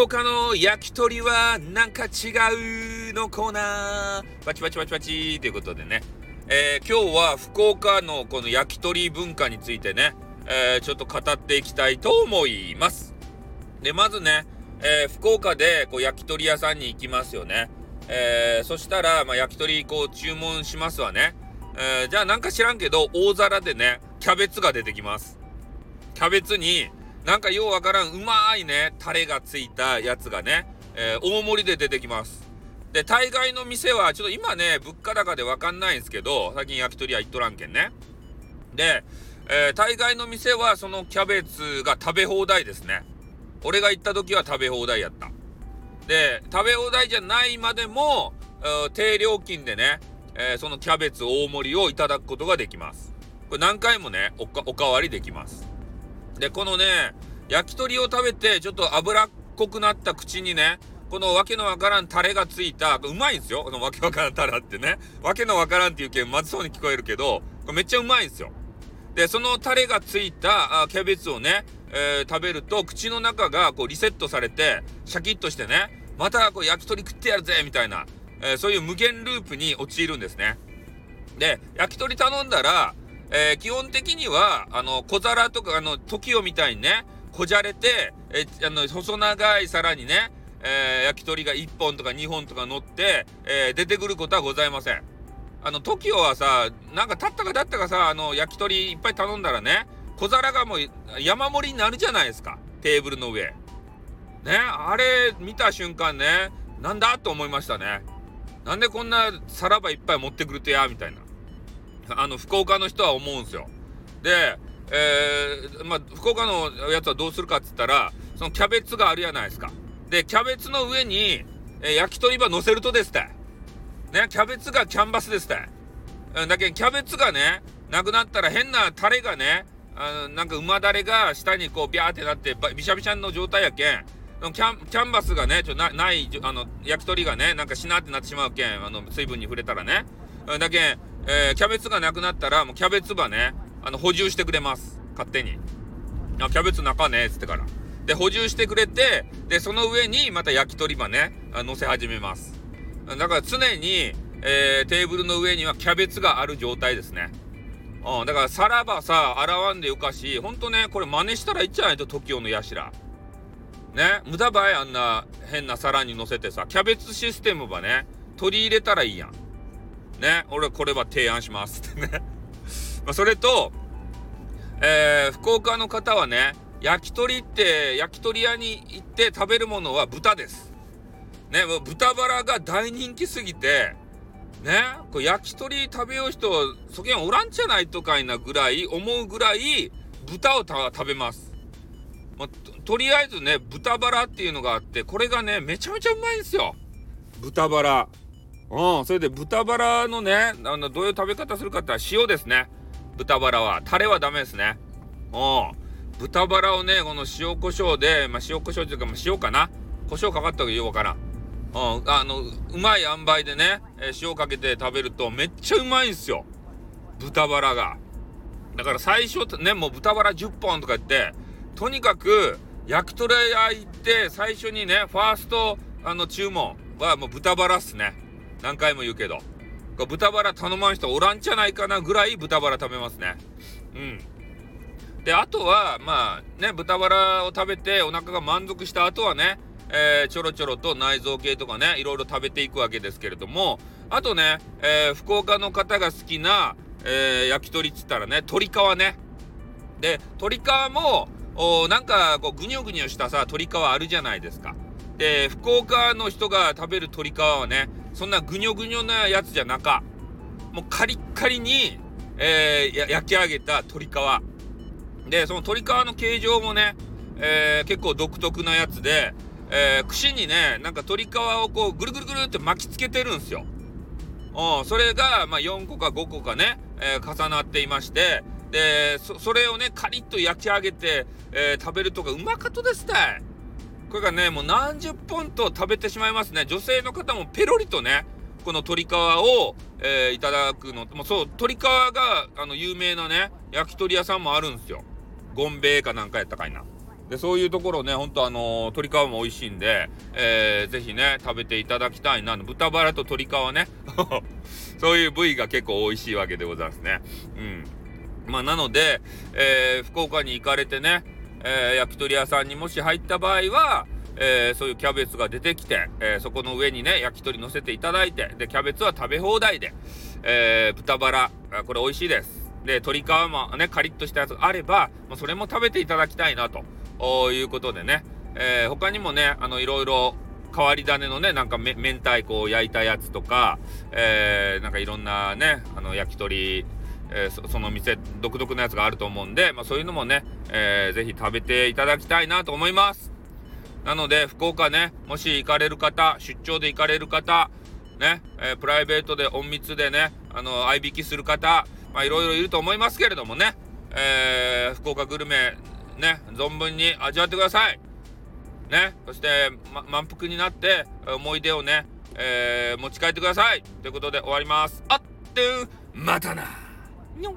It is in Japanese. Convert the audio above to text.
福岡の焼き鳥はなんか違うのコーナー。パチパチパチパチということでね。えー、今日は福岡のこの焼き鳥文化についてね、えー、ちょっと語っていきたいと思います。で、まずね、えー、福岡でこう焼き鳥屋さんに行きますよね。えそしたら、まあ、焼き鳥こう注文しますわね。えじゃあなんか知らんけど、大皿でね、キャベツが出てきます。キャベツに、なんかようわからんうまいね、タレがついたやつがね、えー、大盛りで出てきます。で、大概の店は、ちょっと今ね、物価高でわかんないんですけど、最近焼き鳥屋行っとらんけんね。で、えー、大概の店はそのキャベツが食べ放題ですね。俺が行った時は食べ放題やった。で、食べ放題じゃないまでも、低料金でね、えー、そのキャベツ大盛りをいただくことができます。これ何回もね、おかおかわりできます。で、このね、焼き鳥を食べて、ちょっと脂っこくなった口にね、このわけのわからんタレがついた、うまいんですよ。このわけわからんタレってね。わけのわからんっていうけん、まずそうに聞こえるけど、これめっちゃうまいんですよ。で、そのタレがついたあキャベツをね、えー、食べると、口の中がこうリセットされて、シャキッとしてね、またこう焼き鳥食ってやるぜみたいな、えー、そういう無限ループに陥るんですね。で、焼き鳥頼んだら、えー、基本的には、あの、小皿とか、あの、TOKIO みたいにね、こじゃれて、えー、あの、細長い皿にね、えー、焼き鳥が1本とか2本とか乗って、え出てくることはございません。あの、TOKIO はさ、なんか立ったか立ったかさ、あの、焼き鳥いっぱい頼んだらね、小皿がもう山盛りになるじゃないですか。テーブルの上。ね、あれ見た瞬間ね、なんだと思いましたね。なんでこんなさらばいっぱい持ってくるとや、みたいな。あの、福岡の人は思うんですよ。で、えー、まあ、福岡のやつはどうするかっつったら、そのキャベツがあるやないですか。で、キャベツの上に、えー、焼き鳥ば乗せるとですって。ね、キャベツがキャンバスですって。だけど、キャベツがね、なくなったら変なタレがね、あのなんか馬だれが下にこうビャーってなってびしゃびしゃの状態やけんキャンキャンバスがねちょなないあの焼き鳥がねなんかしなってなってしまうけんあの水分に触れたらねだけんえー、キャベツがなくなったら、もうキャベツばね、あの、補充してくれます。勝手に。あ、キャベツ中ねっ、つってから。で、補充してくれて、で、その上にまた焼き鳥ばね、乗せ始めます。だから常に、えー、テーブルの上にはキャベツがある状態ですね。うん、だからさらばさ、洗わんでよかし、ほんとね、これ真似したらいいんじゃないと、TOKIO のヤシラ。ね、無駄ばいあんな変な皿に乗せてさ、キャベツシステムばね、取り入れたらいいやん。ね、俺これは提案しますってね まそれと、えー、福岡の方はね、焼き鳥って焼き鳥屋に行って食べるものは豚です。ね、もう豚バラが大人気すぎて、ね、これ焼き鳥食べよう人、そげんおらんじゃないとかいなぐらい、思うぐらい豚を食べます。まあ、とりあえずね、豚バラっていうのがあって、これがね、めちゃめちゃうまいんですよ。豚バラ。うん、それで豚バラのね、あのどういう食べ方するかって塩ですね。豚バラは。タレはダメですね。うん。豚バラをね、この塩コショウで、まあ、塩コショウっていうか、まあ、塩かな？胡椒かかったわけようわからん。うん、あの、うまい塩梅でね、え、塩かけて食べるとめっちゃうまいんすよ。豚バラが。だから最初ね、もう豚バラ10本とか言って、とにかく焼き鳥屋行って最初にね、ファーストあの注文はもう豚バラっすね。何回も言うけど。豚バラ頼まん人おらんじゃないかなぐらい豚バラ食べますね。うん。で、あとは、まあね、豚バラを食べてお腹が満足した後はね、えー、ちょろちょろと内臓系とかね、いろいろ食べていくわけですけれども、あとね、えー、福岡の方が好きな、えー、焼き鳥っつったらね、鶏皮ね。で、鶏皮も、おなんかこうぐにょぐにょしたさ、鶏皮あるじゃないですか。で、福岡の人が食べる鶏皮はね、そんなぐにょぐにょなやつじゃなか。もうカリッカリに、えー、焼き上げた鶏皮。で、その鶏皮の形状もね、えー、結構独特なやつで、えー、串にね、なんか鶏皮をこうぐるぐるぐるって巻きつけてるんですよ。うん、それが、まあ、4個か5個かね、えー、重なっていまして、で、そ、それをね、カリッと焼き上げて、えー、食べるとかうまかとですね。これがね、もう何十本と食べてしまいますね。女性の方もペロリとね、この鶏皮を、えー、いただくの。もうそう、鶏皮が、あの、有名なね、焼き鳥屋さんもあるんですよ。ゴンベイかなんかやったかいな。でそういうところねほんとあの鶏皮も美味しいんで、えー、ぜひね食べていただきたいな豚バラと鶏皮ね そういう部位が結構美味しいわけでございますねうんまあなので、えー、福岡に行かれてね、えー、焼き鳥屋さんにもし入った場合はえー、そういうキャベツが出てきて、えー、そこの上にね焼き鳥乗せていただいてでキャベツは食べ放題で、えー、豚バラこれ美味しいです。で鶏皮もねカリッとしたやつがあれば、まあ、それも食べていただきたいなということでね、え他にもねあのいろいろ変わり種のねなんかめ明太子を焼いたやつとか、えー、なんかいろんなねあの焼き鳥えー、その店独特のやつがあると思うんで、まあ、そういうのもね、えー、ぜひ食べていただきたいなと思います。なので、福岡ね、もし行かれる方、出張で行かれる方、ね、えー、プライベートで隠密でね、あの、合いびきする方、まあ、いろいろいると思いますけれどもね、えー、福岡グルメ、ね、存分に味わってください。ね、そして、ま、満腹になって、思い出をね、えー、持ち帰ってください。ということで終わります。あってまたな。にょ